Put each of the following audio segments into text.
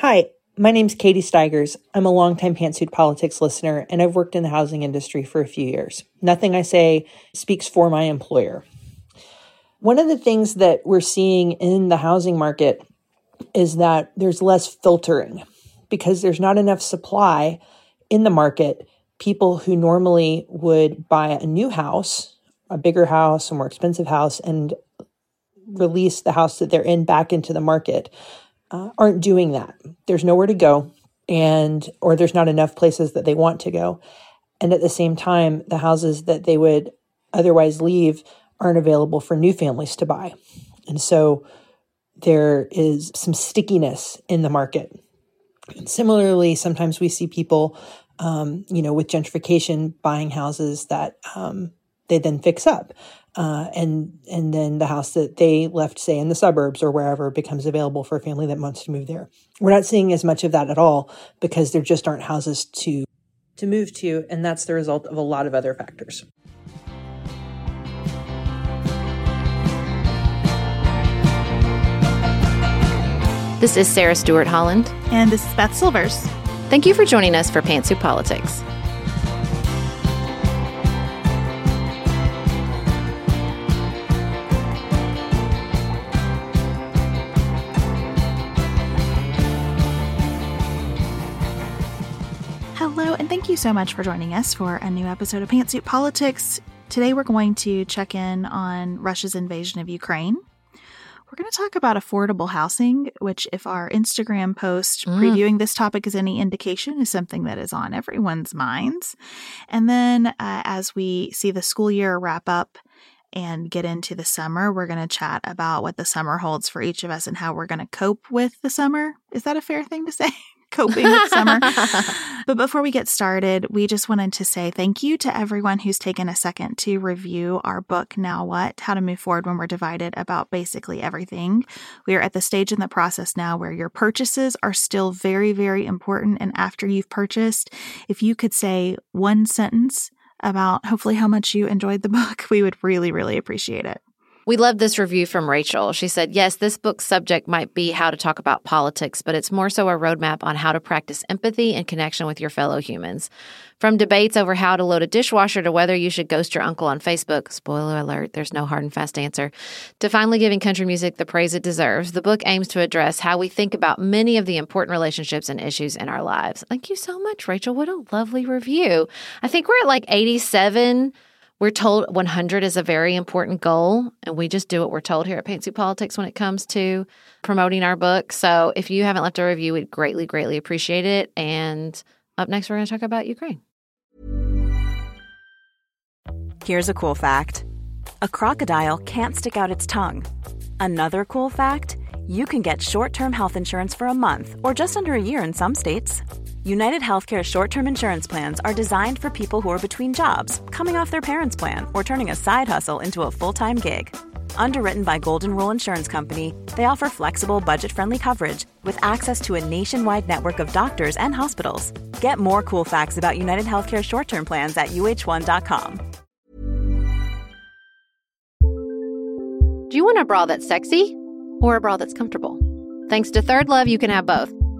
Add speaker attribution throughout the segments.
Speaker 1: Hi, my name's Katie Steigers. I'm a longtime Pantsuit Politics listener, and I've worked in the housing industry for a few years. Nothing I say speaks for my employer. One of the things that we're seeing in the housing market is that there's less filtering because there's not enough supply in the market. People who normally would buy a new house, a bigger house, a more expensive house, and release the house that they're in back into the market uh, aren't doing that. There's nowhere to go, and or there's not enough places that they want to go. And at the same time, the houses that they would otherwise leave aren't available for new families to buy. And so there is some stickiness in the market. And similarly, sometimes we see people, um, you know, with gentrification buying houses that um, they then fix up. Uh, and and then the house that they left, say in the suburbs or wherever, becomes available for a family that wants to move there. We're not seeing as much of that at all because there just aren't houses to to move to, and that's the result of a lot of other factors.
Speaker 2: This is Sarah Stewart Holland.
Speaker 3: And this is Beth Silvers.
Speaker 2: Thank you for joining us for Pantsuit Politics.
Speaker 3: So much for joining us for a new episode of Pantsuit Politics. Today we're going to check in on Russia's invasion of Ukraine. We're going to talk about affordable housing, which, if our Instagram post mm. previewing this topic is any indication, is something that is on everyone's minds. And then, uh, as we see the school year wrap up and get into the summer, we're going to chat about what the summer holds for each of us and how we're going to cope with the summer. Is that a fair thing to say? coping with summer. but before we get started, we just wanted to say thank you to everyone who's taken a second to review our book, Now What? How to Move Forward When We're Divided about basically everything. We are at the stage in the process now where your purchases are still very, very important. And after you've purchased, if you could say one sentence about hopefully how much you enjoyed the book, we would really, really appreciate it.
Speaker 2: We love this review from Rachel. She said, Yes, this book's subject might be how to talk about politics, but it's more so a roadmap on how to practice empathy and connection with your fellow humans. From debates over how to load a dishwasher to whether you should ghost your uncle on Facebook, spoiler alert, there's no hard and fast answer, to finally giving country music the praise it deserves, the book aims to address how we think about many of the important relationships and issues in our lives. Thank you so much, Rachel. What a lovely review. I think we're at like 87 we're told 100 is a very important goal, and we just do what we're told here at Pantsuit Politics when it comes to promoting our book. So if you haven't left a review, we'd greatly, greatly appreciate it. And up next, we're going to talk about Ukraine.
Speaker 4: Here's a cool fact a crocodile can't stick out its tongue. Another cool fact you can get short term health insurance for a month or just under a year in some states. United Healthcare short term insurance plans are designed for people who are between jobs, coming off their parents' plan, or turning a side hustle into a full time gig. Underwritten by Golden Rule Insurance Company, they offer flexible, budget friendly coverage with access to a nationwide network of doctors and hospitals. Get more cool facts about United Healthcare short term plans at uh1.com.
Speaker 2: Do you want a bra that's sexy or a bra that's comfortable? Thanks to ThirdLove, you can have both.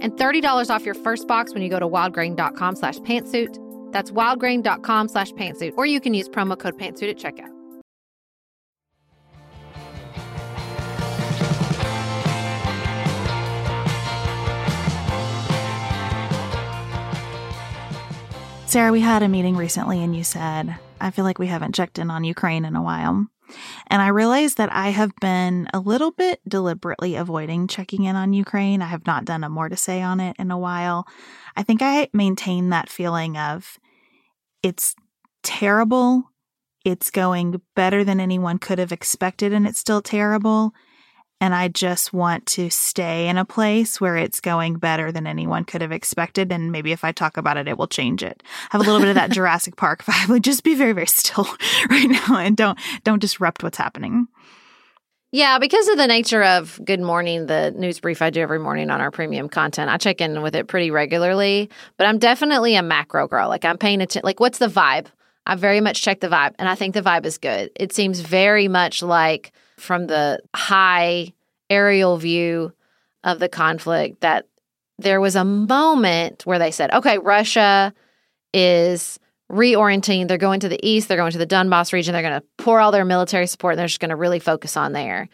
Speaker 2: And $30 off your first box when you go to wildgrain.com slash pantsuit. That's wildgrain.com slash pantsuit. Or you can use promo code pantsuit at checkout.
Speaker 3: Sarah, we had a meeting recently and you said, I feel like we haven't checked in on Ukraine in a while. And I realized that I have been a little bit deliberately avoiding checking in on Ukraine. I have not done a more to say on it in a while. I think I maintain that feeling of it's terrible. It's going better than anyone could have expected, and it's still terrible and I just want to stay in a place where it's going better than anyone could have expected. And maybe if I talk about it, it will change it. Have a little bit of that Jurassic Park vibe. Like just be very, very still right now and don't don't disrupt what's happening.
Speaker 2: Yeah, because of the nature of Good Morning, the news brief I do every morning on our premium content, I check in with it pretty regularly. But I'm definitely a macro girl. Like I'm paying attention. Like, what's the vibe? I very much check the vibe, and I think the vibe is good. It seems very much like from the high aerial view of the conflict that there was a moment where they said, okay, Russia is reorienting. They're going to the east, they're going to the Donbass region, they're going to pour all their military support, and they're just going to really focus on there.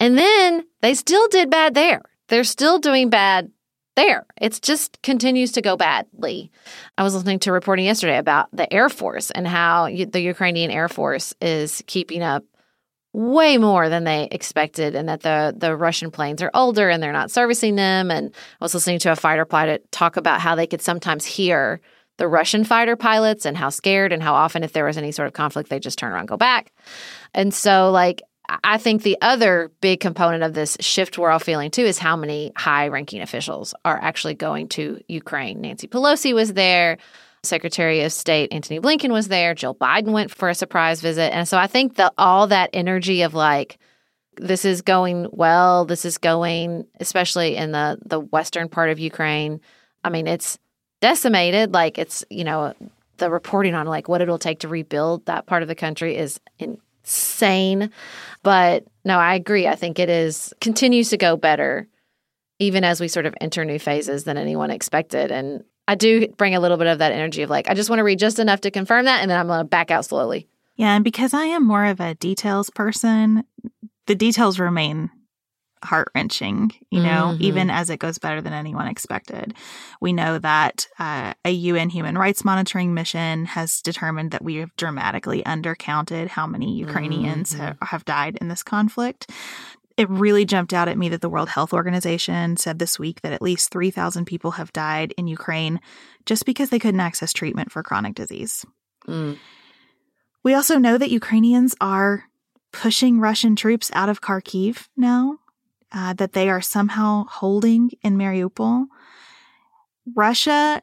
Speaker 2: And then they still did bad there. They're still doing bad there. It just continues to go badly. I was listening to reporting yesterday about the Air Force and how the Ukrainian Air Force is keeping up way more than they expected and that the the Russian planes are older and they're not servicing them and I was listening to a fighter pilot talk about how they could sometimes hear the Russian fighter pilots and how scared and how often if there was any sort of conflict they just turn around go back. And so like I think the other big component of this shift we're all feeling too is how many high ranking officials are actually going to Ukraine. Nancy Pelosi was there. Secretary of State Antony Blinken was there. Jill Biden went for a surprise visit. And so I think that all that energy of like, this is going well, this is going, especially in the, the western part of Ukraine. I mean, it's decimated. Like, it's, you know, the reporting on like what it'll take to rebuild that part of the country is insane. But no, I agree. I think it is continues to go better even as we sort of enter new phases than anyone expected. And I do bring a little bit of that energy of like, I just want to read just enough to confirm that, and then I'm going to back out slowly.
Speaker 3: Yeah. And because I am more of a details person, the details remain heart wrenching, you know, mm-hmm. even as it goes better than anyone expected. We know that uh, a UN human rights monitoring mission has determined that we have dramatically undercounted how many Ukrainians mm-hmm. ha- have died in this conflict it really jumped out at me that the World Health Organization said this week that at least 3,000 people have died in Ukraine just because they couldn't access treatment for chronic disease. Mm. We also know that Ukrainians are pushing Russian troops out of Kharkiv now, uh, that they are somehow holding in Mariupol. Russia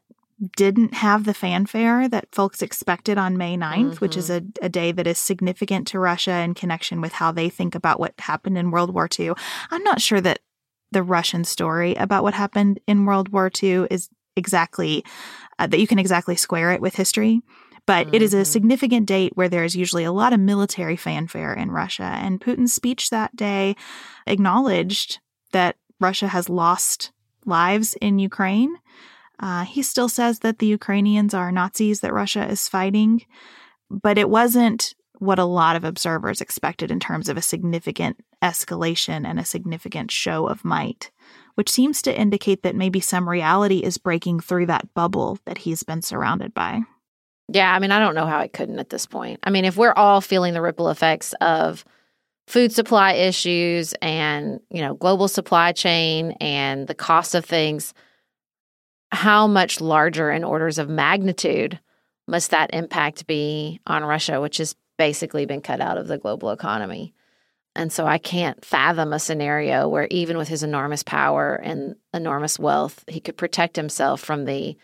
Speaker 3: didn't have the fanfare that folks expected on May 9th, mm-hmm. which is mm-hmm. a, a day that is significant to Russia in connection with how they think about what happened in World War II. I'm not sure that the Russian story about what happened in World War II is exactly uh, that you can exactly square it with history. But mm-hmm. it is a mm-hmm. significant date where there is usually a lot of military fanfare in Russia. And Putin's speech that day acknowledged that Russia has lost lives in Ukraine uh, he still says that the Ukrainians are Nazis that Russia is fighting, but it wasn't what a lot of observers expected in terms of a significant escalation and a significant show of might, which seems to indicate that maybe some reality is breaking through that bubble that he's been surrounded by.
Speaker 2: Yeah, I mean, I don't know how it couldn't at this point. I mean, if we're all feeling the ripple effects of food supply issues and, you know, global supply chain and the cost of things, how much larger in orders of magnitude must that impact be on Russia, which has basically been cut out of the global economy? And so I can't fathom a scenario where, even with his enormous power and enormous wealth, he could protect himself from the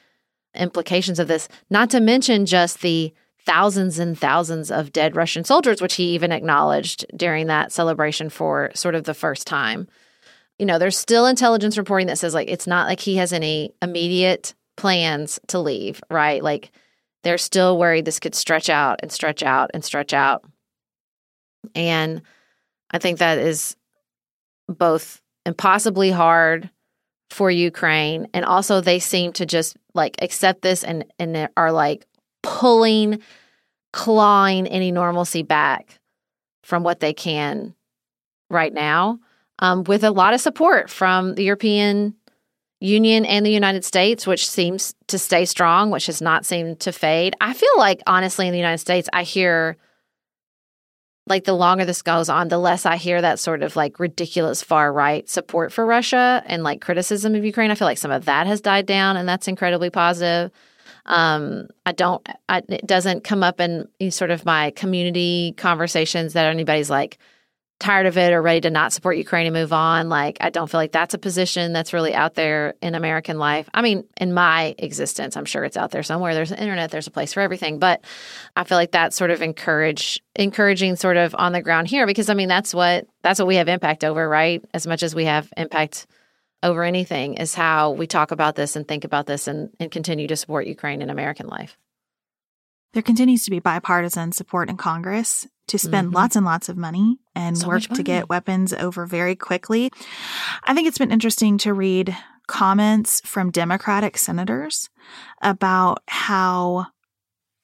Speaker 2: implications of this, not to mention just the thousands and thousands of dead Russian soldiers, which he even acknowledged during that celebration for sort of the first time. You know, there's still intelligence reporting that says, like, it's not like he has any immediate plans to leave, right? Like, they're still worried this could stretch out and stretch out and stretch out. And I think that is both impossibly hard for Ukraine and also they seem to just like accept this and and are like pulling clawing any normalcy back from what they can right now um, with a lot of support from the European Union and the United States, which seems to stay strong, which has not seemed to fade. I feel like, honestly, in the United States, I hear like the longer this goes on, the less I hear that sort of like ridiculous far right support for Russia and like criticism of Ukraine. I feel like some of that has died down, and that's incredibly positive. Um, I don't, I, it doesn't come up in sort of my community conversations that anybody's like, tired of it or ready to not support Ukraine and move on. Like, I don't feel like that's a position that's really out there in American life. I mean, in my existence, I'm sure it's out there somewhere. There's an internet, there's a place for everything. But I feel like that's sort of encourage encouraging sort of on the ground here because I mean that's what that's what we have impact over, right? As much as we have impact over anything is how we talk about this and think about this and, and continue to support Ukraine in American life.
Speaker 3: There continues to be bipartisan support in Congress to spend mm-hmm. lots and lots of money and so work to get weapons over very quickly. I think it's been interesting to read comments from Democratic senators about how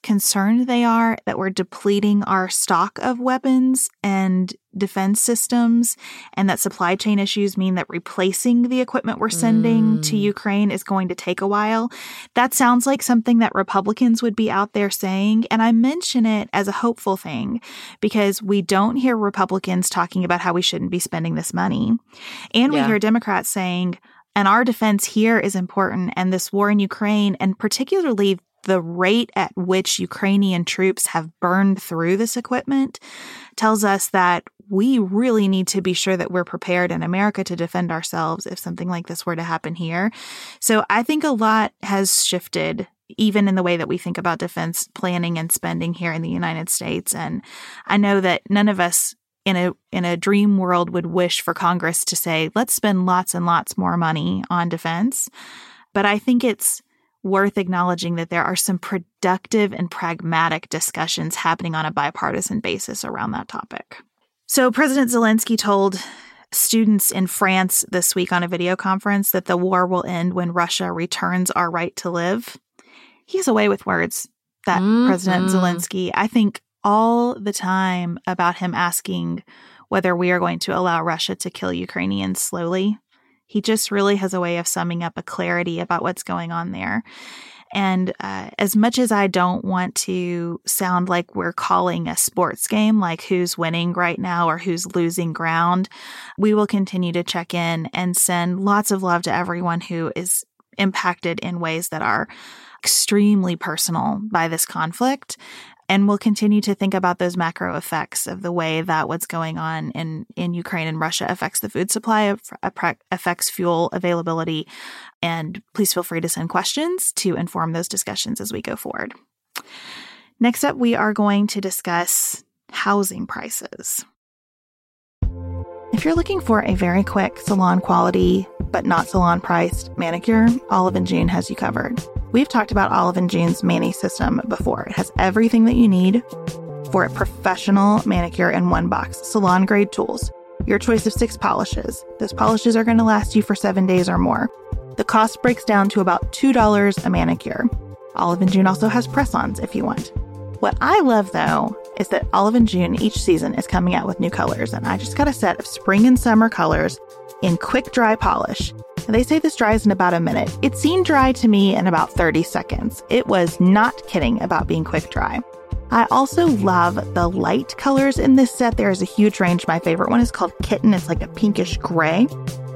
Speaker 3: concerned they are that we're depleting our stock of weapons and defense systems, and that supply chain issues mean that replacing the equipment we're sending mm. to Ukraine is going to take a while. That sounds like something that Republicans would be out there saying. And I mention it as a hopeful thing because we don't hear Republicans talking about how we shouldn't be spending this money. And yeah. we hear Democrats saying, and our defense here is important. And this war in Ukraine, and particularly the rate at which Ukrainian troops have burned through this equipment tells us that we really need to be sure that we're prepared in America to defend ourselves if something like this were to happen here. So I think a lot has shifted even in the way that we think about defense planning and spending here in the United States and I know that none of us in a in a dream world would wish for Congress to say let's spend lots and lots more money on defense but I think it's worth acknowledging that there are some productive and pragmatic discussions happening on a bipartisan basis around that topic. So, President Zelensky told students in France this week on a video conference that the war will end when Russia returns our right to live. He's away with words, that mm-hmm. President Zelensky. I think all the time about him asking whether we are going to allow Russia to kill Ukrainians slowly. He just really has a way of summing up a clarity about what's going on there. And uh, as much as I don't want to sound like we're calling a sports game, like who's winning right now or who's losing ground, we will continue to check in and send lots of love to everyone who is impacted in ways that are extremely personal by this conflict and we'll continue to think about those macro effects of the way that what's going on in, in Ukraine and Russia affects the food supply, affects fuel availability. And please feel free to send questions to inform those discussions as we go forward. Next up, we are going to discuss housing prices. If you're looking for a very quick salon quality, but not salon priced manicure, Olive and June has you covered. We've talked about Olive and June's Mani system before. It has everything that you need for a professional manicure in one box, salon grade tools, your choice of six polishes. Those polishes are going to last you for seven days or more. The cost breaks down to about $2 a manicure. Olive and June also has press ons if you want. What I love though is that Olive and June each season is coming out with new colors, and I just got a set of spring and summer colors in quick dry polish. They say this dries in about a minute. It seemed dry to me in about 30 seconds. It was not kidding about being quick dry. I also love the light colors in this set. There is a huge range. My favorite one is called Kitten. It's like a pinkish gray.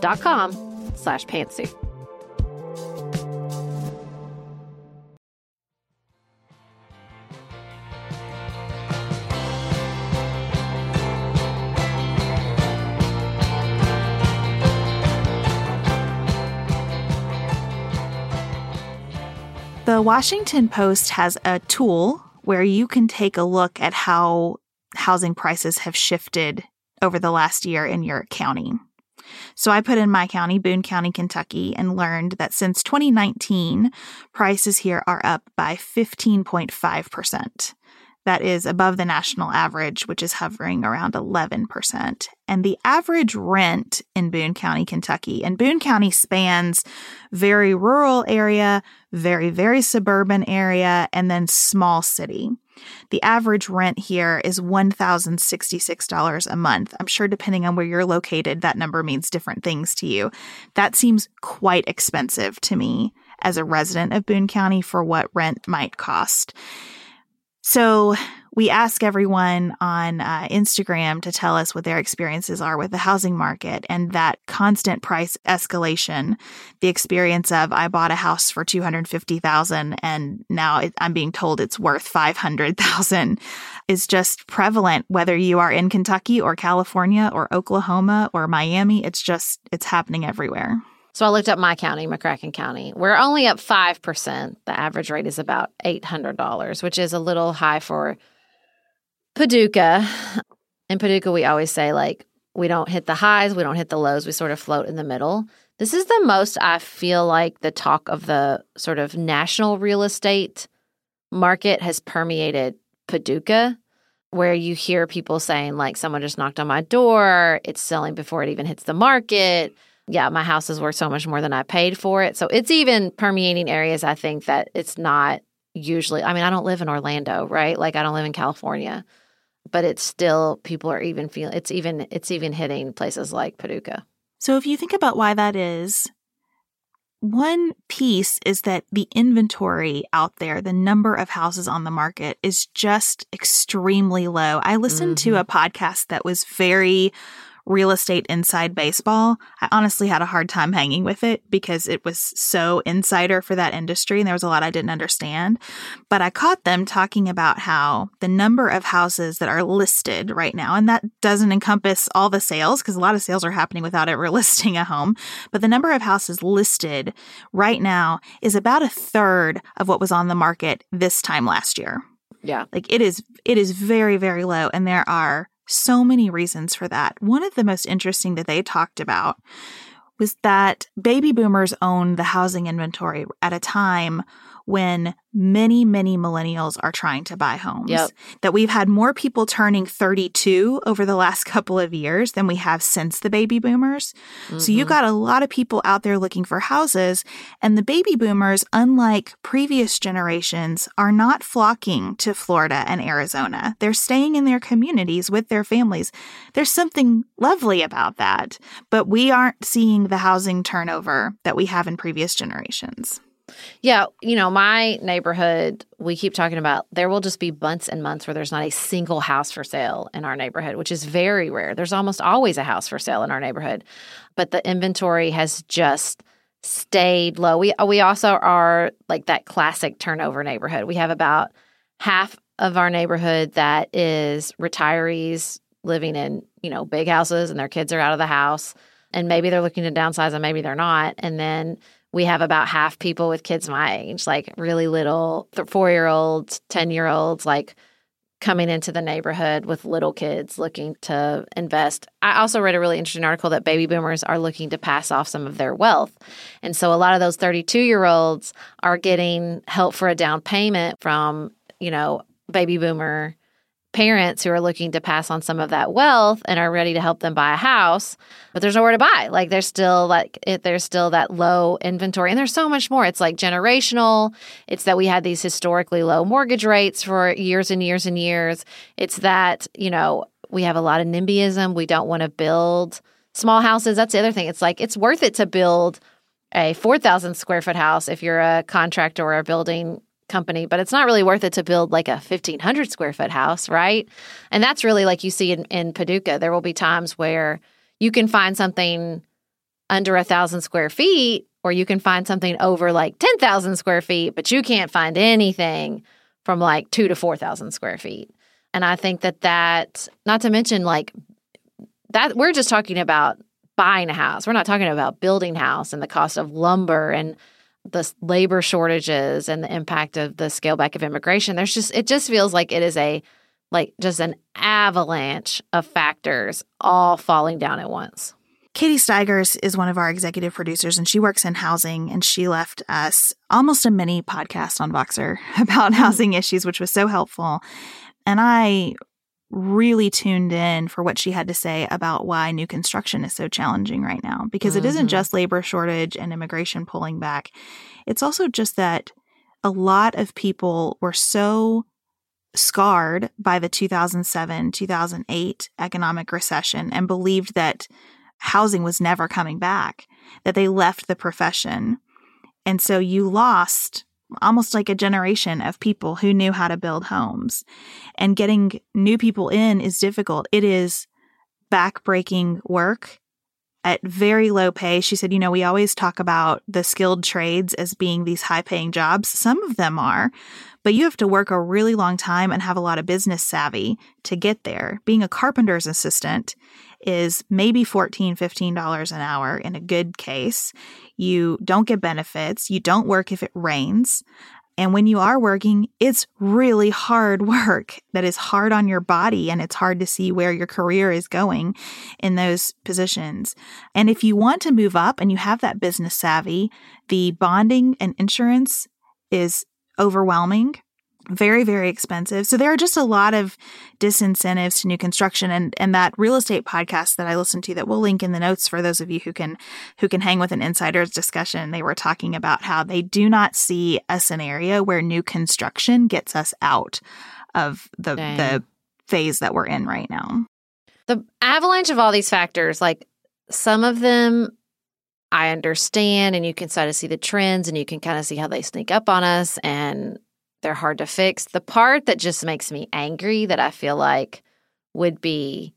Speaker 2: dot com slash pantsuit.
Speaker 3: The Washington Post has a tool where you can take a look at how housing prices have shifted over the last year in your county. So I put in my county, Boone County, Kentucky, and learned that since 2019, prices here are up by 15.5%. That is above the national average, which is hovering around 11%. And the average rent in Boone County, Kentucky, and Boone County spans very rural area, very, very suburban area, and then small city. The average rent here is $1,066 a month. I'm sure depending on where you're located, that number means different things to you. That seems quite expensive to me as a resident of Boone County for what rent might cost. So we ask everyone on uh, Instagram to tell us what their experiences are with the housing market and that constant price escalation. The experience of I bought a house for two hundred fifty thousand and now it, I'm being told it's worth five hundred thousand is just prevalent. Whether you are in Kentucky or California or Oklahoma or Miami, it's just it's happening everywhere.
Speaker 2: So I looked up my county, McCracken County. We're only up 5%. The average rate is about $800, which is a little high for Paducah. In Paducah, we always say, like, we don't hit the highs, we don't hit the lows, we sort of float in the middle. This is the most I feel like the talk of the sort of national real estate market has permeated Paducah, where you hear people saying, like, someone just knocked on my door, it's selling before it even hits the market. Yeah, my house is worth so much more than I paid for it. So it's even permeating areas I think that it's not usually. I mean, I don't live in Orlando, right? Like, I don't live in California but it's still people are even feeling it's even it's even hitting places like Paducah.
Speaker 3: So if you think about why that is, one piece is that the inventory out there, the number of houses on the market is just extremely low. I listened mm-hmm. to a podcast that was very real estate inside baseball. I honestly had a hard time hanging with it because it was so insider for that industry and there was a lot I didn't understand. But I caught them talking about how the number of houses that are listed right now, and that doesn't encompass all the sales because a lot of sales are happening without ever listing a home, but the number of houses listed right now is about a third of what was on the market this time last year.
Speaker 2: Yeah.
Speaker 3: Like it is it is very very low and there are so many reasons for that. One of the most interesting that they talked about was that baby boomers own the housing inventory at a time when many, many millennials are trying to buy homes.
Speaker 2: Yep.
Speaker 3: That we've had more people turning 32 over the last couple of years than we have since the baby boomers. Mm-hmm. So you mm-hmm. got a lot of people out there looking for houses. And the baby boomers, unlike previous generations, are not flocking to Florida and Arizona. They're staying in their communities with their families. There's something lovely about that. But we aren't seeing the housing turnover that we have in previous generations.
Speaker 2: Yeah, you know, my neighborhood, we keep talking about there will just be months and months where there's not a single house for sale in our neighborhood, which is very rare. There's almost always a house for sale in our neighborhood, but the inventory has just stayed low. We we also are like that classic turnover neighborhood. We have about half of our neighborhood that is retirees living in, you know, big houses and their kids are out of the house and maybe they're looking to downsize and maybe they're not. And then we have about half people with kids my age, like really little four year olds, 10 year olds, like coming into the neighborhood with little kids looking to invest. I also read a really interesting article that baby boomers are looking to pass off some of their wealth. And so a lot of those 32 year olds are getting help for a down payment from, you know, baby boomer parents who are looking to pass on some of that wealth and are ready to help them buy a house but there's nowhere to buy. Like there's still like it, there's still that low inventory and there's so much more. It's like generational. It's that we had these historically low mortgage rates for years and years and years. It's that you know we have a lot of nimbyism. We don't want to build small houses. That's the other thing. It's like it's worth it to build a 4000 square foot house if you're a contractor or a building company, but it's not really worth it to build like a 1500 square foot house, right? And that's really like you see in, in Paducah. There will be times where you can find something under a thousand square feet, or you can find something over like 10,000 square feet, but you can't find anything from like two to 4,000 square feet. And I think that that, not to mention like that, we're just talking about buying a house. We're not talking about building house and the cost of lumber and the labor shortages and the impact of the scale back of immigration there's just it just feels like it is a like just an avalanche of factors all falling down at once
Speaker 3: Katie Steigers is one of our executive producers and she works in housing and she left us almost a mini podcast on Voxer about mm-hmm. housing issues, which was so helpful. And I really tuned in for what she had to say about why new construction is so challenging right now because mm-hmm. it isn't mm-hmm. just labor shortage and immigration pulling back. It's also just that a lot of people were so scarred by the 2007 2008 economic recession and believed that housing was never coming back, that they left the profession. And so you lost almost like a generation of people who knew how to build homes. And getting new people in is difficult. It is backbreaking work at very low pay. She said, you know, we always talk about the skilled trades as being these high paying jobs. Some of them are, but you have to work a really long time and have a lot of business savvy to get there. Being a carpenter's assistant is maybe $14, $15 an hour in a good case. You don't get benefits. You don't work if it rains. And when you are working, it's really hard work that is hard on your body and it's hard to see where your career is going in those positions. And if you want to move up and you have that business savvy, the bonding and insurance is overwhelming very very expensive. So there are just a lot of disincentives to new construction. And and that real estate podcast that i listened to that we'll link in the notes for those of you who can who can hang with an insider's discussion. They were talking about how they do not see a scenario where new construction gets us out of the Dang. the phase that we're in right now.
Speaker 2: The avalanche of all these factors like some of them I understand and you can sort of see the trends and you can kind of see how they sneak up on us and they're hard to fix. The part that just makes me angry that I feel like would be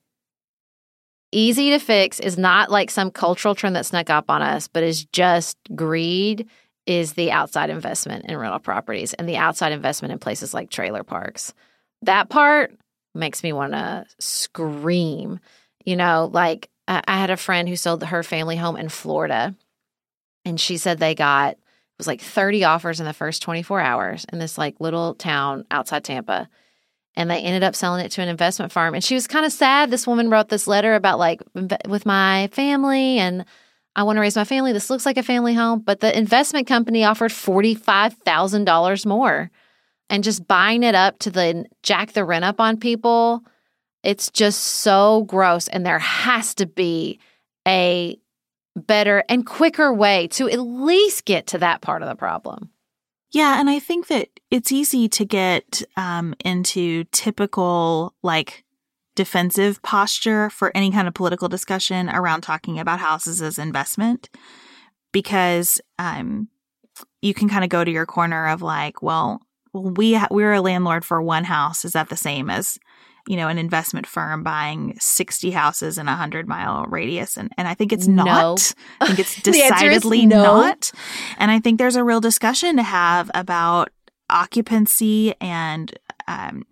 Speaker 2: easy to fix is not like some cultural trend that snuck up on us, but is just greed is the outside investment in rental properties and the outside investment in places like trailer parks. That part makes me want to scream. You know, like I had a friend who sold her family home in Florida, and she said they got it was like 30 offers in the first 24 hours in this like little town outside Tampa. And they ended up selling it to an investment firm. And she was kind of sad. This woman wrote this letter about like with my family and I want to raise my family. This looks like a family home. But the investment company offered $45,000 more. And just buying it up to the jack the rent up on people it's just so gross. And there has to be a better and quicker way to at least get to that part of the problem.
Speaker 3: Yeah. And I think that it's easy to get um, into typical, like, defensive posture for any kind of political discussion around talking about houses as investment because um, you can kind of go to your corner of like, well, we ha- we're a landlord for one house. Is that the same as you know, an investment firm buying 60 houses in a 100 mile radius. And, and I think it's not.
Speaker 2: No.
Speaker 3: I think it's decidedly
Speaker 2: no.
Speaker 3: not. And I think there's a real discussion to have about occupancy and, um,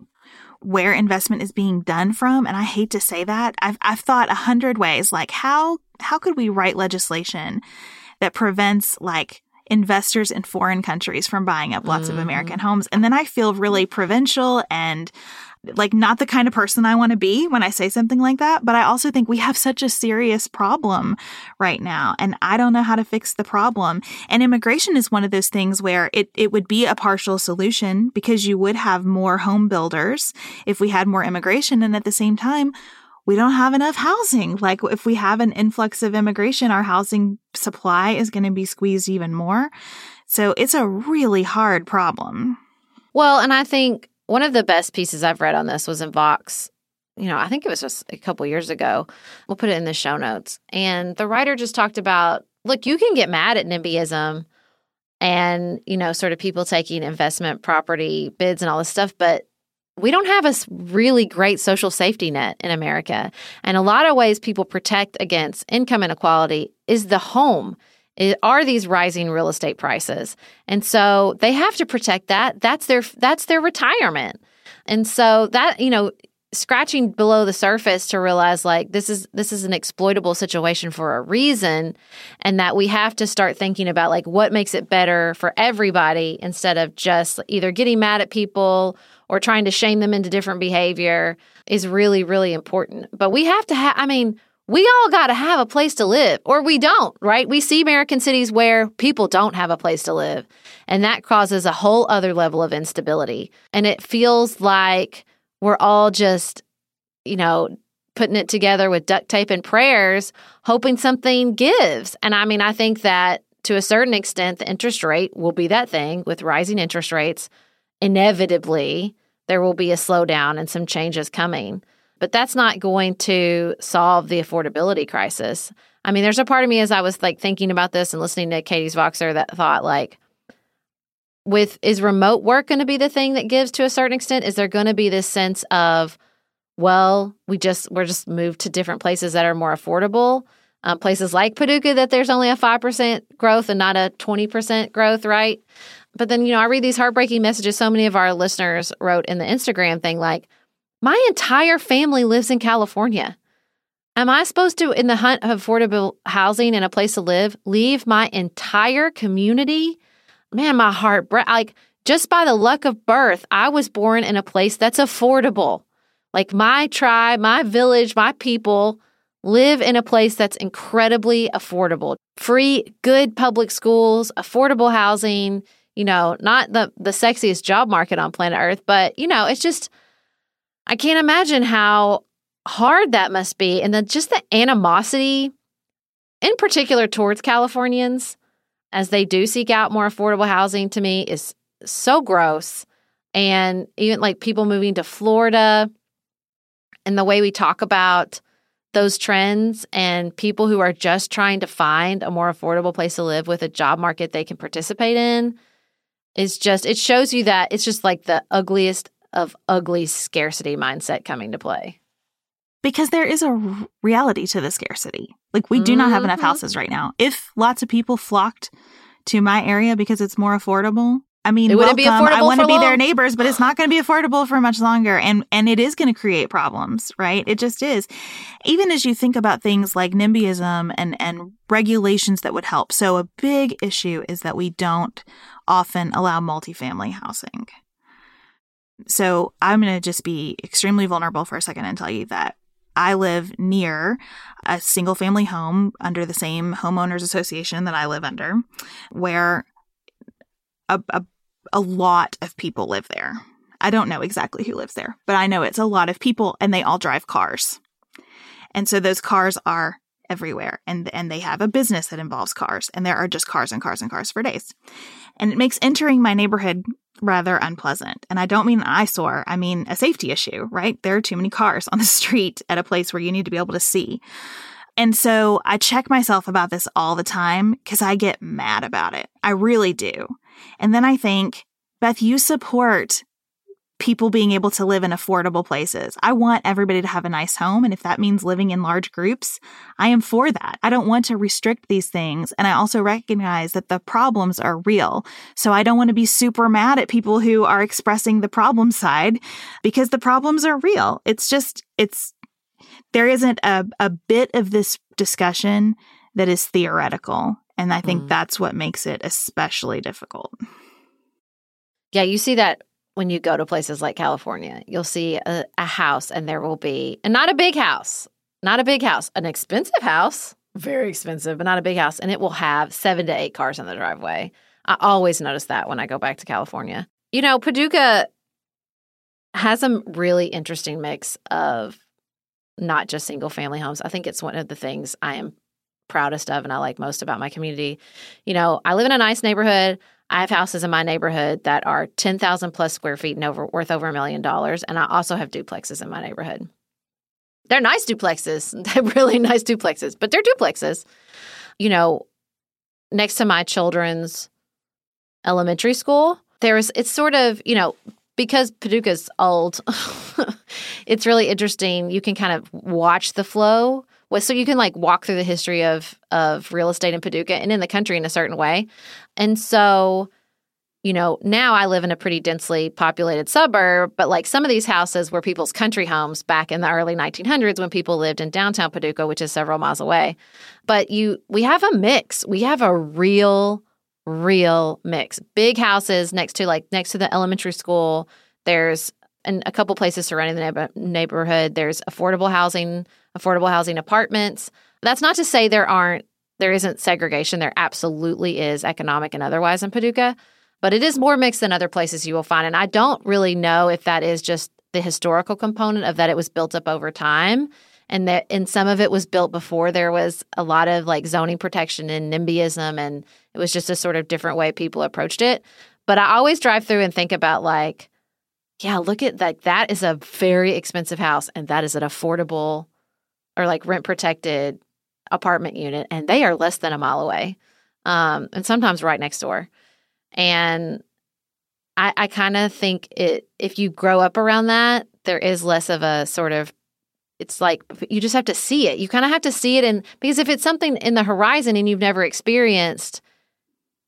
Speaker 3: where investment is being done from. And I hate to say that. I've, I've thought a hundred ways, like how, how could we write legislation that prevents like investors in foreign countries from buying up lots mm. of American homes? And then I feel really provincial and like not the kind of person I want to be when I say something like that. But I also think we have such a serious problem right now. And I don't know how to fix the problem. And immigration is one of those things where it, it would be a partial solution because you would have more home builders if we had more immigration. And at the same time, we don't have enough housing. Like if we have an influx of immigration, our housing supply is going to be squeezed even more. So it's a really hard problem.
Speaker 2: Well, and I think one of the best pieces I've read on this was in Vox. You know, I think it was just a couple years ago. We'll put it in the show notes. And the writer just talked about look, you can get mad at NIMBYism and, you know, sort of people taking investment property bids and all this stuff, but we don't have a really great social safety net in America. And a lot of ways people protect against income inequality is the home are these rising real estate prices. And so they have to protect that. That's their that's their retirement. And so that, you know, scratching below the surface to realize like this is this is an exploitable situation for a reason and that we have to start thinking about like what makes it better for everybody instead of just either getting mad at people or trying to shame them into different behavior is really really important. But we have to have I mean we all got to have a place to live, or we don't, right? We see American cities where people don't have a place to live, and that causes a whole other level of instability. And it feels like we're all just, you know, putting it together with duct tape and prayers, hoping something gives. And I mean, I think that to a certain extent, the interest rate will be that thing with rising interest rates. Inevitably, there will be a slowdown and some changes coming but that's not going to solve the affordability crisis. I mean, there's a part of me as I was like thinking about this and listening to Katie's Voxer that thought like, with is remote work going to be the thing that gives to a certain extent? Is there going to be this sense of, well, we just we're just moved to different places that are more affordable, um, places like Paducah that there's only a five percent growth and not a twenty percent growth, right? But then you know I read these heartbreaking messages. So many of our listeners wrote in the Instagram thing like, my entire family lives in California. Am I supposed to, in the hunt of affordable housing and a place to live, leave my entire community? Man, my heart, like just by the luck of birth, I was born in a place that's affordable. Like my tribe, my village, my people live in a place that's incredibly affordable. Free, good public schools, affordable housing, you know, not the the sexiest job market on planet Earth, but you know, it's just I can't imagine how hard that must be. And then just the animosity, in particular towards Californians, as they do seek out more affordable housing, to me is so gross. And even like people moving to Florida and the way we talk about those trends and people who are just trying to find a more affordable place to live with a job market they can participate in is just it shows you that it's just like the ugliest of ugly scarcity mindset coming to play
Speaker 3: because there is a reality to the scarcity like we do mm-hmm. not have enough mm-hmm. houses right now if lots of people flocked to my area because it's more affordable I mean, it wouldn't welcome. be affordable. I want to be long. their neighbors, but it's not going to be affordable for much longer, and and it is going to create problems, right? It just is. Even as you think about things like NIMBYism and and regulations that would help. So a big issue is that we don't often allow multifamily housing. So I'm going to just be extremely vulnerable for a second and tell you that I live near a single family home under the same homeowners association that I live under, where a, a a lot of people live there. I don't know exactly who lives there, but I know it's a lot of people and they all drive cars. And so those cars are everywhere and and they have a business that involves cars and there are just cars and cars and cars for days. And it makes entering my neighborhood rather unpleasant. And I don't mean an eyesore, I mean a safety issue, right? There are too many cars on the street at a place where you need to be able to see. And so I check myself about this all the time because I get mad about it. I really do. And then I think, Beth, you support people being able to live in affordable places. I want everybody to have a nice home. And if that means living in large groups, I am for that. I don't want to restrict these things. And I also recognize that the problems are real. So I don't want to be super mad at people who are expressing the problem side because the problems are real. It's just, it's, there isn't a, a bit of this discussion that is theoretical. And I think mm. that's what makes it especially difficult.
Speaker 2: Yeah, you see that when you go to places like California. You'll see a, a house and there will be, and not a big house, not a big house, an expensive house, very expensive, but not a big house. And it will have seven to eight cars in the driveway. I always notice that when I go back to California. You know, Paducah has a really interesting mix of not just single family homes. I think it's one of the things I am proudest of and I like most about my community. You know, I live in a nice neighborhood. I have houses in my neighborhood that are 10,000 plus square feet and over worth over a million dollars. And I also have duplexes in my neighborhood. They're nice duplexes. They're really nice duplexes, but they're duplexes. You know, next to my children's elementary school, there's, it's sort of, you know, because Paducah's old, it's really interesting. You can kind of watch the flow so you can like walk through the history of of real estate in Paducah and in the country in a certain way. And so, you know, now I live in a pretty densely populated suburb, but like some of these houses were people's country homes back in the early 1900s when people lived in downtown Paducah, which is several miles away. But you we have a mix. We have a real real mix. Big houses next to like next to the elementary school. There's and a couple places surrounding the neighborhood. There's affordable housing, affordable housing apartments. That's not to say there aren't there isn't segregation. There absolutely is economic and otherwise in Paducah, but it is more mixed than other places you will find. And I don't really know if that is just the historical component of that it was built up over time and that and some of it was built before there was a lot of like zoning protection and NIMBYism and it was just a sort of different way people approached it. But I always drive through and think about like yeah, look at that. That is a very expensive house, and that is an affordable or like rent protected apartment unit, and they are less than a mile away, um, and sometimes right next door. And I, I kind of think it if you grow up around that, there is less of a sort of it's like you just have to see it. You kind of have to see it, and because if it's something in the horizon and you've never experienced,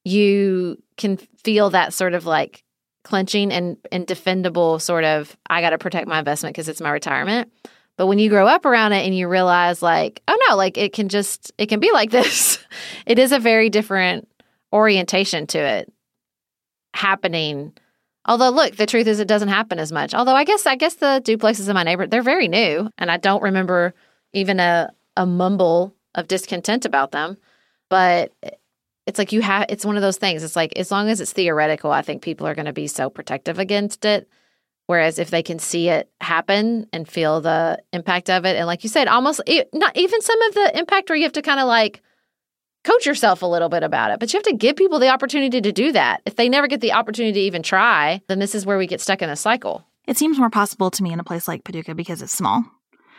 Speaker 2: you can feel that sort of like clenching and and defendable sort of I got to protect my investment because it's my retirement. But when you grow up around it and you realize like, oh no, like it can just it can be like this. it is a very different orientation to it happening. Although look, the truth is it doesn't happen as much. Although I guess I guess the duplexes in my neighborhood, they're very new and I don't remember even a a mumble of discontent about them. But it's like you have it's one of those things it's like as long as it's theoretical i think people are going to be so protective against it whereas if they can see it happen and feel the impact of it and like you said almost not even some of the impact where you have to kind of like coach yourself a little bit about it but you have to give people the opportunity to do that. If they never get the opportunity to even try then this is where we get stuck in a cycle.
Speaker 3: It seems more possible to me in a place like paducah because it's small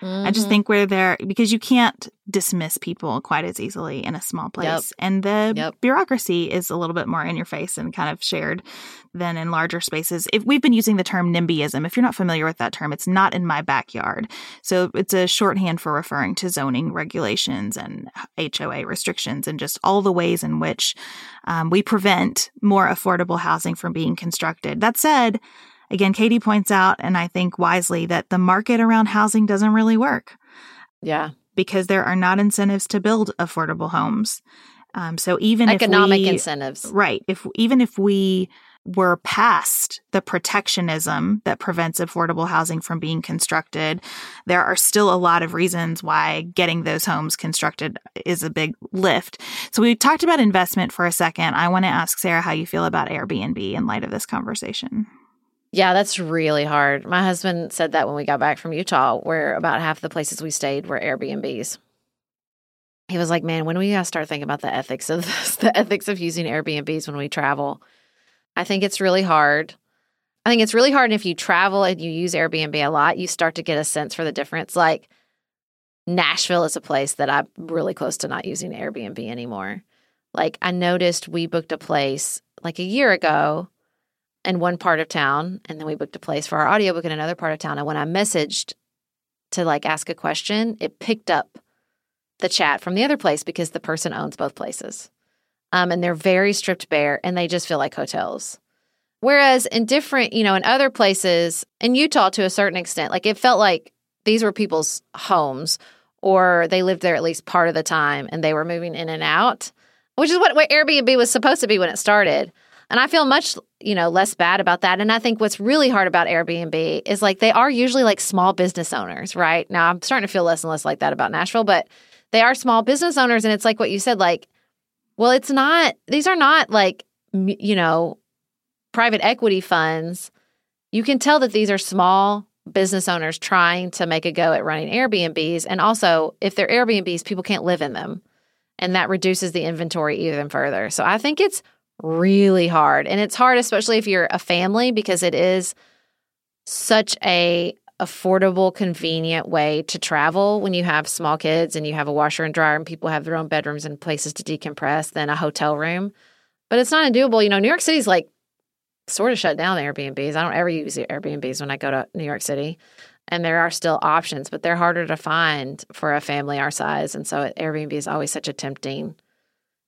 Speaker 3: I just think we're there because you can't dismiss people quite as easily in a small place.
Speaker 2: Yep.
Speaker 3: And the
Speaker 2: Yep.
Speaker 3: bureaucracy is a little bit more in your face and kind of shared than in larger spaces. If we've been using the term NIMBYism, if you're not familiar with that term, it's not in my backyard. So it's a shorthand for referring to zoning regulations and HOA restrictions and just all the ways in which um, we prevent more affordable housing from being constructed. That said, again, Katie points out, and I think wisely, that the market around housing doesn't really work
Speaker 2: Yeah.
Speaker 3: because there are not incentives to build affordable homes. Um, so even
Speaker 2: Economic
Speaker 3: if we,
Speaker 2: incentives.
Speaker 3: right, if even if we were past the protectionism that prevents affordable housing from being constructed, there are still a lot of reasons why getting those homes constructed is a big lift. So we talked about investment for a second. I want to ask Sarah how you feel about Airbnb in light of this conversation.
Speaker 2: Yeah, that's really hard. My husband said that when we got back from Utah, where about half the places we stayed were Airbnbs. He was like, "Man, when we gotta start thinking about the ethics of this, the ethics of using Airbnbs when we travel." I think it's really hard. I think it's really hard. And if you travel and you use Airbnb a lot, you start to get a sense for the difference. Like Nashville is a place that I'm really close to not using Airbnb anymore. Like I noticed we booked a place like a year ago in one part of town, and then we booked a place for our audiobook in another part of town. And when I messaged to like ask a question, it picked up the chat from the other place because the person owns both places. Um, and they're very stripped bare and they just feel like hotels. Whereas in different, you know, in other places, in Utah to a certain extent, like it felt like these were people's homes or they lived there at least part of the time and they were moving in and out, which is what, what Airbnb was supposed to be when it started. And I feel much, you know, less bad about that. And I think what's really hard about Airbnb is like they are usually like small business owners, right? Now I'm starting to feel less and less like that about Nashville, but they are small business owners. And it's like what you said, like, well, it's not, these are not like, you know, private equity funds. You can tell that these are small business owners trying to make a go at running Airbnbs. And also, if they're Airbnbs, people can't live in them. And that reduces the inventory even further. So I think it's really hard. And it's hard, especially if you're a family, because it is such a affordable, convenient way to travel when you have small kids and you have a washer and dryer and people have their own bedrooms and places to decompress than a hotel room. But it's not undoable. You know, New York City's like sort of shut down the Airbnbs. I don't ever use Airbnbs when I go to New York City. And there are still options, but they're harder to find for a family our size. And so Airbnb is always such a tempting,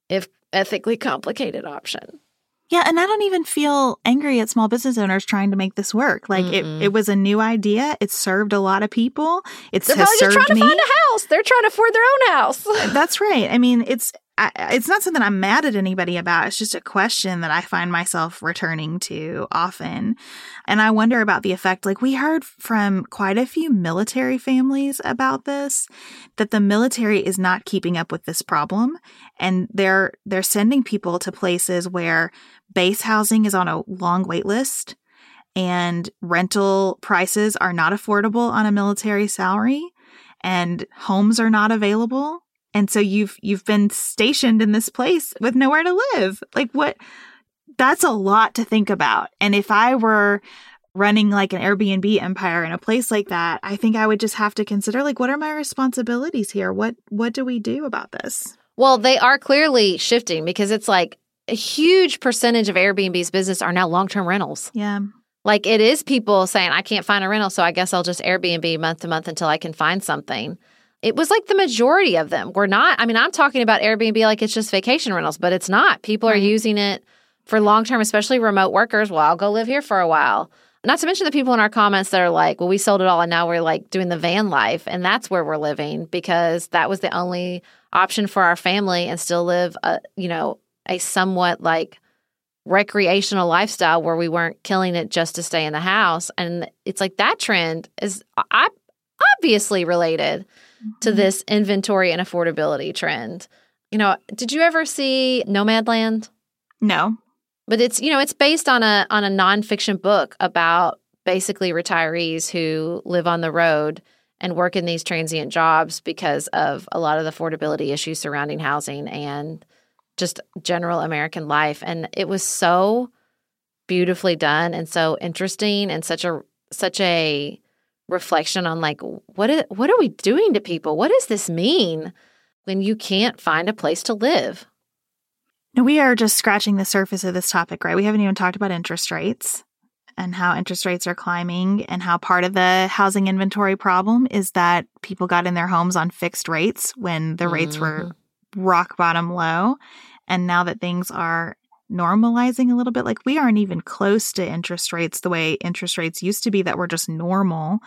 Speaker 2: if ethically complicated option.
Speaker 3: Yeah, and I don't even feel angry at small business owners trying to make this work. Like it,
Speaker 2: Mm-mm.
Speaker 3: it was a new idea. It served a lot of people. It's
Speaker 2: They're probably just trying to find a house. They're trying to afford their own house.
Speaker 3: That's right. I mean, it's I, it's not something I'm mad at anybody about. It's just a question that I find myself returning to often. And I wonder about the effect. Like we heard from quite a few military families about this, that the military is not keeping up with this problem. And they're, they're sending people to places where base housing is on a long wait list and rental prices are not affordable on a military salary and homes are not available and so you've you've been stationed in this place with nowhere to live. Like what that's a lot to think about. And if i were running like an airbnb empire in a place like that i think i would just have to consider like what are my responsibilities here? What what do we do about this?
Speaker 2: Well, they are clearly shifting because it's like a huge percentage of Airbnb's business are now long term rentals.
Speaker 3: yeah.
Speaker 2: Like it is people saying, I can't find a rental, so I guess I'll just Airbnb month to month until I can find something. It was like the majority of them were not. I mean, I'm talking about Airbnb like it's just vacation rentals, but it's not. People are
Speaker 3: Right.
Speaker 2: using it for long term, especially remote workers. Well, I'll go live here for a while. Not to mention the people in our comments that are like, well, we sold it all and now we're like doing the van life. And that's where we're living because that was the only option for our family and still live a, you know, a somewhat like recreational lifestyle where we weren't killing it just to stay in the house. And it's like that trend is uh, obviously related to mm-hmm. this inventory and affordability trend. You know, did you ever see Nomadland?
Speaker 3: no
Speaker 2: But it's you know it's based on a on a nonfiction book about basically retirees who live on the road and work in these transient jobs because of a lot of the affordability issues surrounding housing and just general American life. And it was so beautifully done and so interesting and such a such a reflection on like what is, what are we doing to people? What does this mean when you can't find a place to live?
Speaker 3: Now, we are just scratching the surface of this topic, right? We haven't even talked about interest rates and how interest rates are climbing and how part of the housing inventory problem is that people got in their homes on fixed rates when the rates mm-hmm. were rock bottom low. And now that things are normalizing a little bit, like we aren't even close to interest rates the way interest rates used to be that were just normal.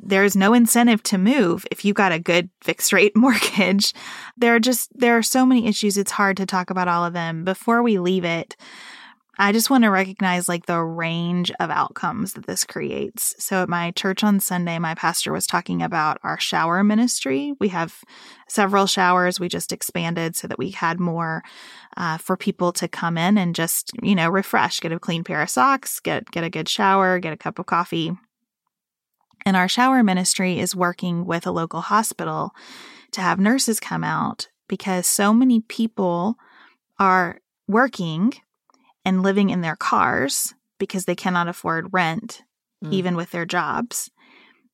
Speaker 3: There's no incentive to move if you got a good fixed rate mortgage. There are just there are so many issues it's hard to talk about all of them. Before we leave it, I just want to recognize like the range of outcomes that this creates. So at my church on Sunday, my pastor was talking about our shower ministry. We have several showers. We just expanded so that we had more uh, for people to come in and just, you know, refresh, get a clean pair of socks, get get a good shower, get a cup of coffee. And our shower ministry is working with a local hospital to have nurses come out because so many people are working and living in their cars because they cannot afford rent, mm. even with their jobs.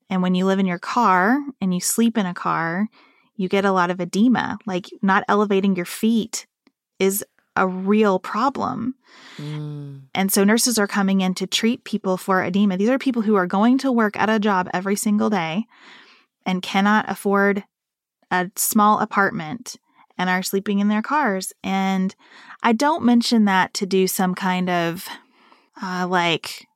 Speaker 3: And when you live in your car and you sleep in a car, you get a lot of edema. Like not elevating your feet is a real problem. Mm. And so nurses are coming in to treat people for edema. These are people who are going to work at a job every single day and cannot afford a small apartment and are sleeping in their cars. And I don't mention that to do some kind of uh, like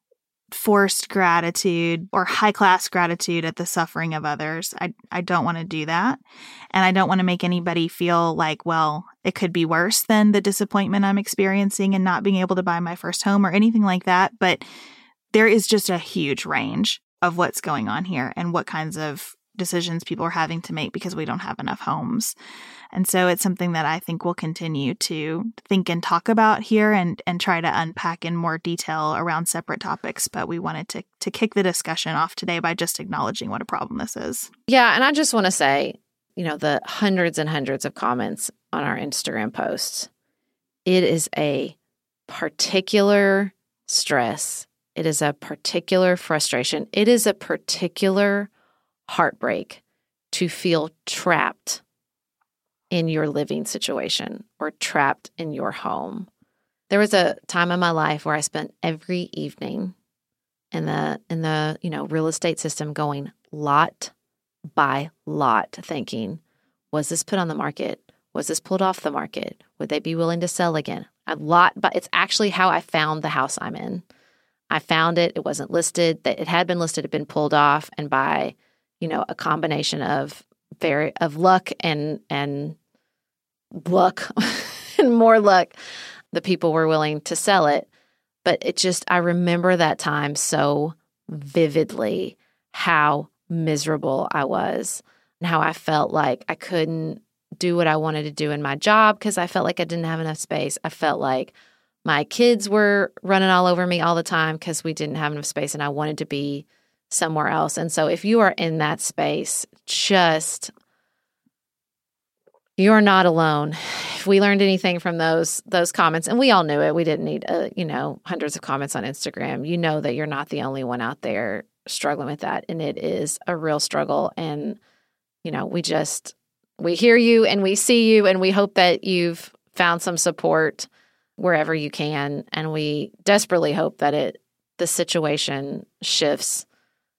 Speaker 3: forced gratitude or high class gratitude at the suffering of others. I, I don't want to do that. And I don't want to make anybody feel like, well, it could be worse than the disappointment I'm experiencing and not being able to buy my first home or anything like that. But there is just a huge range of what's going on here and what kinds of decisions people are having to make because we don't have enough homes. And so it's something that I think we'll continue to think and talk about here and, and try to unpack in more detail around separate topics. But we wanted to, to kick the discussion off today by just acknowledging what a problem this is.
Speaker 2: Yeah. And I just want to say, you know, the hundreds and hundreds of comments on our Instagram posts, it is a particular stress. It is a particular frustration. It is a particular heartbreak to feel trapped in your living situation or trapped in your home. There was a time in my life where I spent every evening in the in the, you know, real estate system going lot by lot thinking, was this put on the market? Was this pulled off the market? Would they be willing to sell again? A lot, but it's actually how I found the house I'm in. I found it, it wasn't listed, that it had been listed, it had been pulled off, and by, you know, a combination of very of luck and and luck and more luck, the people were willing to sell it. But it just, I remember that time so vividly how miserable I was and how I felt like I couldn't do what I wanted to do in my job because I felt like I didn't have enough space. I felt like my kids were running all over me all the time because we didn't have enough space and I wanted to be somewhere else. And so if you are in that space, just you're not alone. If we learned anything from those those comments, and we all knew it, we didn't need uh, you know hundreds of comments on Instagram. You know that you're not the only one out there struggling with that, and it is a real struggle. And you know, we just we hear you and we see you, and we hope that you've found some support wherever you can, and we desperately hope that it the situation shifts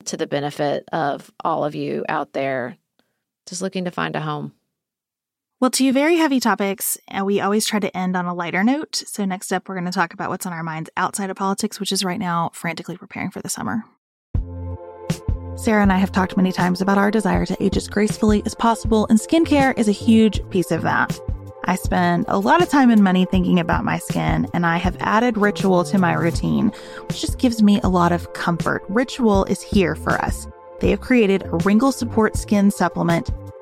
Speaker 2: to the benefit of all of you out there just looking to find a home.
Speaker 3: Well, two very heavy topics, and we always try to end on a lighter note. So, next up, we're going to talk about what's on our minds outside of politics, which is right now frantically preparing for the summer. Sarah and I have talked many times about our desire to age as gracefully as possible, and skincare is a huge piece of that. I spend a lot of time and money thinking about my skin, and I have added Ritual to my routine, which just gives me a lot of comfort. Ritual is here for us. They have created a wrinkle support skin supplement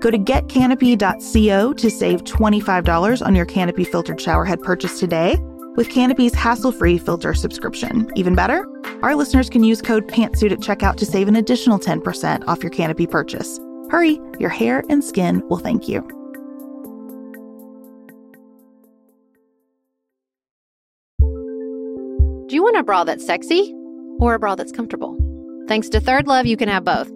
Speaker 3: Go to getcanopy.co to save $25 on your Canopy filtered showerhead purchase today with Canopy's hassle-free filter subscription. Even better, our listeners can use code PANTSUIT at checkout to save an additional 10% off your Canopy purchase. Hurry, your hair and skin will thank you.
Speaker 2: Do you want a bra that's sexy or a bra that's comfortable? Thanks to ThirdLove, you can have both.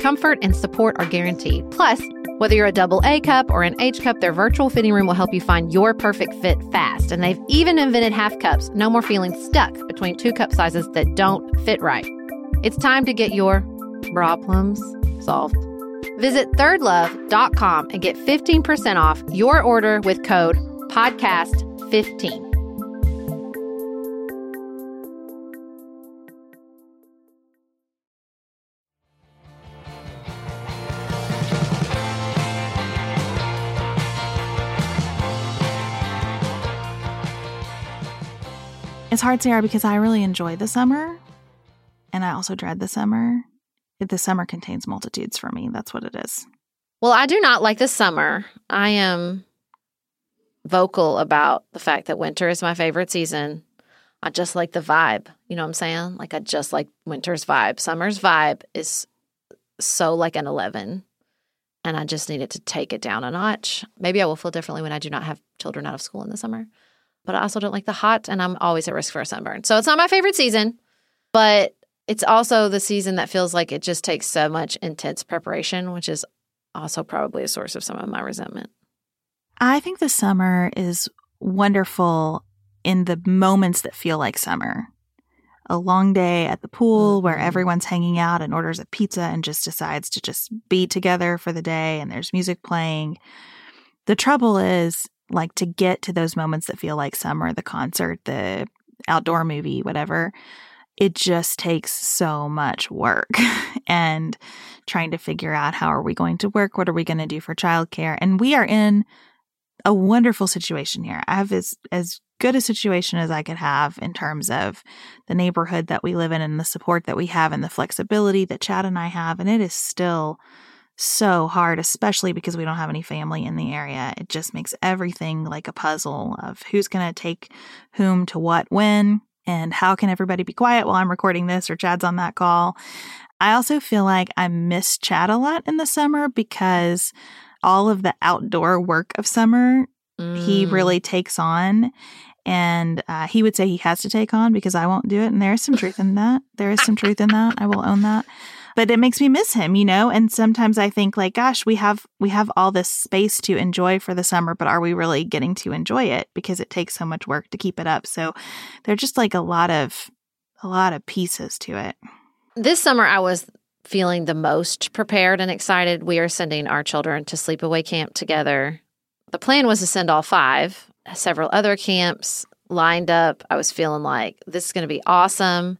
Speaker 2: Comfort and support are guaranteed. Plus, whether you're a double A cup or an H cup, their virtual fitting room will help you find your perfect fit fast. And they've even invented half cups. No more feeling stuck between two cup sizes that don't fit right. It's time to get your problems solved. Visit thirdlove.com and get 15% off your order with code podcast15.
Speaker 3: It's hard, Sarah, because I really enjoy the summer and I also dread the summer. The summer contains multitudes for me. That's what it is.
Speaker 2: Well, I do not like the summer. I am vocal about the fact that winter is my favorite season. I just like the vibe. You know what I'm saying? Like, I just like winter's vibe. Summer's vibe is so like an 11. And I just needed to take it down a notch. Maybe I will feel differently when I do not have children out of school in the summer. But I also don't like the hot, and I'm always at risk for a sunburn. So it's not my favorite season, but it's also the season that feels like it just takes so much intense preparation, which is also probably a source of some of my resentment.
Speaker 3: I think the summer is wonderful in the moments that feel like summer. A long day at the pool where
Speaker 2: Mhm.
Speaker 3: everyone's hanging out and orders a pizza and just decides to just be together for the day and there's music playing. The trouble is like to get to those moments that feel like summer, the concert, the outdoor movie, whatever. It just takes so much work and trying to figure out how are we going to work? What are we going to do for childcare? And we are in a wonderful situation here. I have as as good a situation as I could have in terms of the neighborhood that we live in and the support that we have and the flexibility that Chad and I have. And it is still so hard, especially because we don't have any family in the area. It just makes everything like a puzzle of who's going to take whom to what when and how can everybody be quiet while I'm recording this or Chad's on that call. I also feel like I miss Chad a lot in the summer because all of the outdoor work of summer he
Speaker 2: Mm.
Speaker 3: really takes on. And uh, he would say he has to take on because I won't do it. And there is some truth in that. There is some truth in that. I will own that. But it makes me miss him, you know. And sometimes I think, like, gosh, we have we have all this space to enjoy for the summer, but are we really getting to enjoy it? Because it takes so much work to keep it up. So there are just like a lot of a lot of pieces to it.
Speaker 2: This summer, I was feeling the most prepared and excited. We are sending our children to sleepaway camp together. The plan was to send all five, several other camps lined up. I was feeling like this is going to be awesome.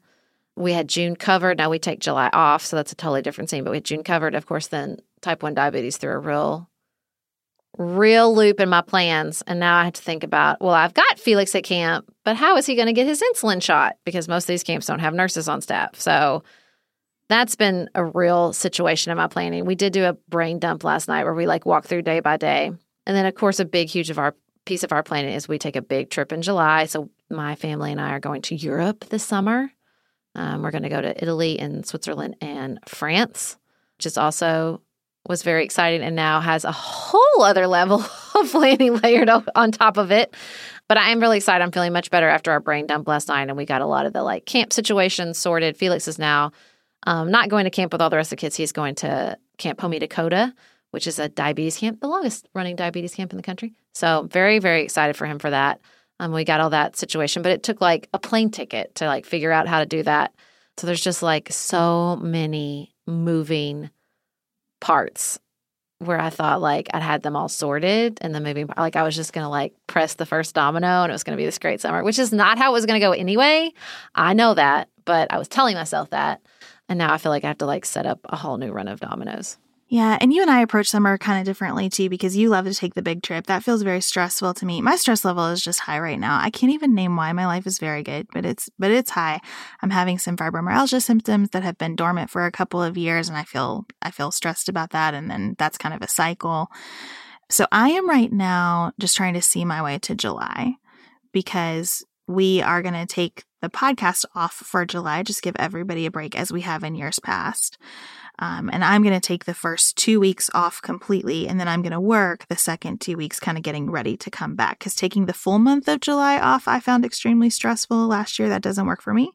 Speaker 2: We had June covered. Now we take July off, so that's a totally different scene. But we had June covered. Of course, then type 1 diabetes threw a real, real loop in my plans. And now I have to think about well, I've got Felix at camp, but how is he going to get his insulin shot? Because most of these camps don't have nurses on staff. So that's been a real situation in my planning. We did do a brain dump last night where we like walk through day by day. And then, of course, a big, huge of our piece of our planning is we take a big trip in July. So my family and I are going to Europe this summer. Um, we're going to go to Italy and Switzerland and France, which is also was very exciting and now has a whole other level of planning layered on top of it. But I am really excited. I'm feeling much better after our brain dump last night, and we got a lot of the like camp situations sorted. Felix is now um, not going to camp with all the rest of the kids. He's going to Camp Ho Mita Koda, which is a diabetes camp, the longest running diabetes camp in the country. So very, very excited for him for that. Um, we got all that situation, but it took like a plane ticket to like figure out how to do that. So there's just like so many moving parts where I thought like I'd had them all sorted and the moving like I was just gonna like press the first domino and it was gonna be this great summer, which is not how it was gonna go anyway. I know that, but I was telling myself that. And now I feel like I have to like set up a whole new run of dominoes.
Speaker 3: Yeah, and you and I approach summer kind of differently too because you love to take the big trip. That feels very stressful to me. My stress level is just high right now. I can't even name why. My life is very good, but it's but it's high. I'm having some fibromyalgia symptoms that have been dormant for a couple of years and I feel I feel stressed about that and then that's kind of a cycle. So I am right now just trying to see my way to July because we are going to take the podcast off for July, just give everybody a break as we have in years past. Um, and I'm going to take the first two weeks off completely, and then I'm going to work the second two weeks, kind of getting ready to come back. Because taking the full month of July off, I found extremely stressful last year. That doesn't work for me,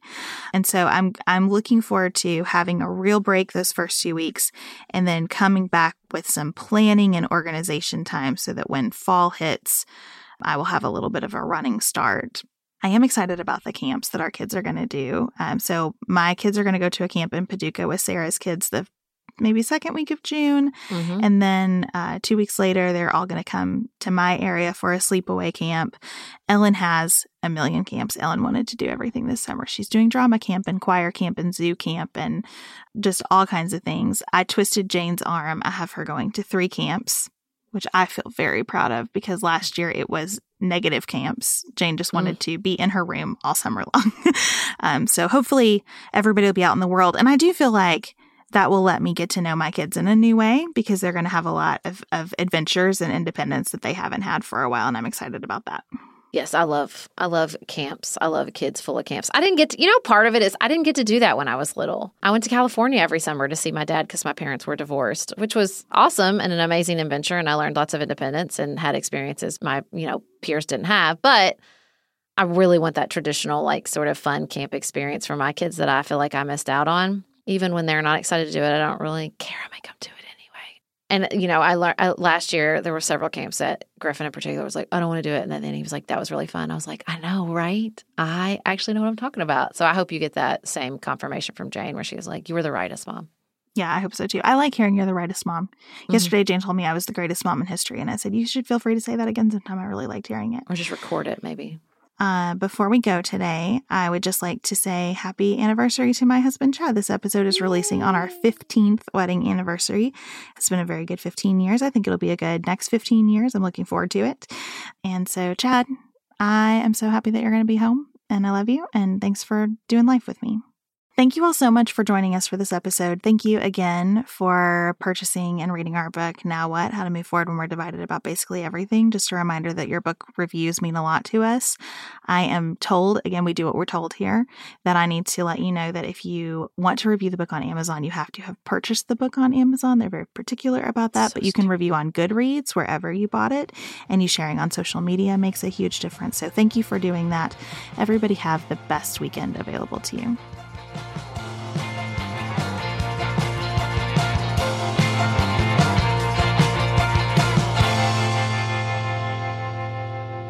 Speaker 3: and so I'm I'm looking forward to having a real break those first two weeks, and then coming back with some planning and organization time, so that when fall hits, I will have a little bit of a running start. I am excited about the camps that our kids are going to do. Um, so my kids are going to go to a camp in Paducah with Sarah's kids the maybe second week of June, mm-hmm. and then uh, two weeks later they're all going to come to my area for a sleepaway camp. Ellen has a million camps. Ellen wanted to do everything this summer. She's doing drama camp and choir camp and zoo camp and just all kinds of things. I twisted Jane's arm. I have her going to three camps which I feel very proud of because last year it was negative camps. Jane just wanted mm. to be in her room all summer long. um, so hopefully everybody will be out in the world. And I do feel like that will let me get to know my kids in a new way because they're going to have a lot of, of adventures and independence that they haven't had for a while. And I'm excited about that.
Speaker 2: Yes, I love I love camps. I love kids full of camps. I didn't get to, you know part of it is I didn't get to do that when I was little. I went to California every summer to see my dad cuz my parents were divorced, which was awesome and an amazing adventure and I learned lots of independence and had experiences my, you know, peers didn't have. But I really want that traditional like sort of fun camp experience for my kids that I feel like I missed out on. Even when they're not excited to do it, I don't really care. I make them do it and you know, I learned last year there were several camps that Griffin in particular was like, I don't want to do it, and then, then he was like, that was really fun. I was like, I know, right? I actually know what I'm talking about. So I hope you get that same confirmation from Jane, where she was like, you were the rightest mom.
Speaker 3: Yeah, I hope so too. I like hearing you're the rightest mom. Mm-hmm. Yesterday, Jane told me I was the greatest mom in history, and I said you should feel free to say that again sometime. I really liked hearing it,
Speaker 2: or just record it, maybe.
Speaker 3: Uh, before we go today, I would just like to say happy anniversary to my husband, Chad. This episode is releasing on our 15th wedding anniversary. It's been a very good 15 years. I think it'll be a good next 15 years. I'm looking forward to it. And so, Chad, I am so happy that you're going to be home, and I love you. And thanks for doing life with me. Thank you all so much for joining us for this episode. Thank you again for purchasing and reading our book, Now What? How to Move Forward When We're Divided About Basically Everything. Just a reminder that your book reviews mean a lot to us. I am told, again, we do what we're told here, that I need to let you know that if you want to review the book on Amazon, you have to have purchased the book on Amazon. They're very particular about that, so but you can review on Goodreads wherever you bought it, and you sharing on social media makes a huge difference. So thank you for doing that. Everybody have the best weekend available to you.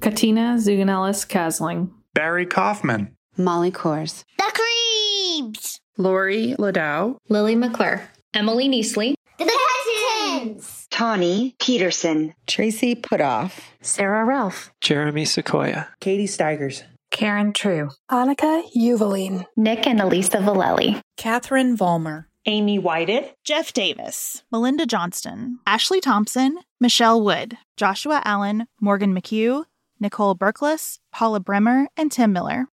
Speaker 5: Katina Zuganellis Kasling,
Speaker 6: Barry Kaufman,
Speaker 7: Molly Kors,
Speaker 8: The Creeps,
Speaker 9: Lori Ladow,
Speaker 10: Lily McClure, Emily Neasley,
Speaker 8: The Cousins,
Speaker 11: Tawny Peterson,
Speaker 12: Tracy Putoff,
Speaker 13: Sarah Ralph,
Speaker 14: Jeremy Sequoia,
Speaker 1: Katie Steigers,
Speaker 15: Karen True,
Speaker 16: Annika Uvaline,
Speaker 17: Nick and Elisa Valelli,
Speaker 18: Catherine Vollmer,
Speaker 19: Amy Whited,
Speaker 3: Jeff Davis, Melinda Johnston, Ashley Thompson, Michelle Wood, Joshua Allen, Morgan McHugh, Nicole Berkless, Paula Bremer, and Tim Miller.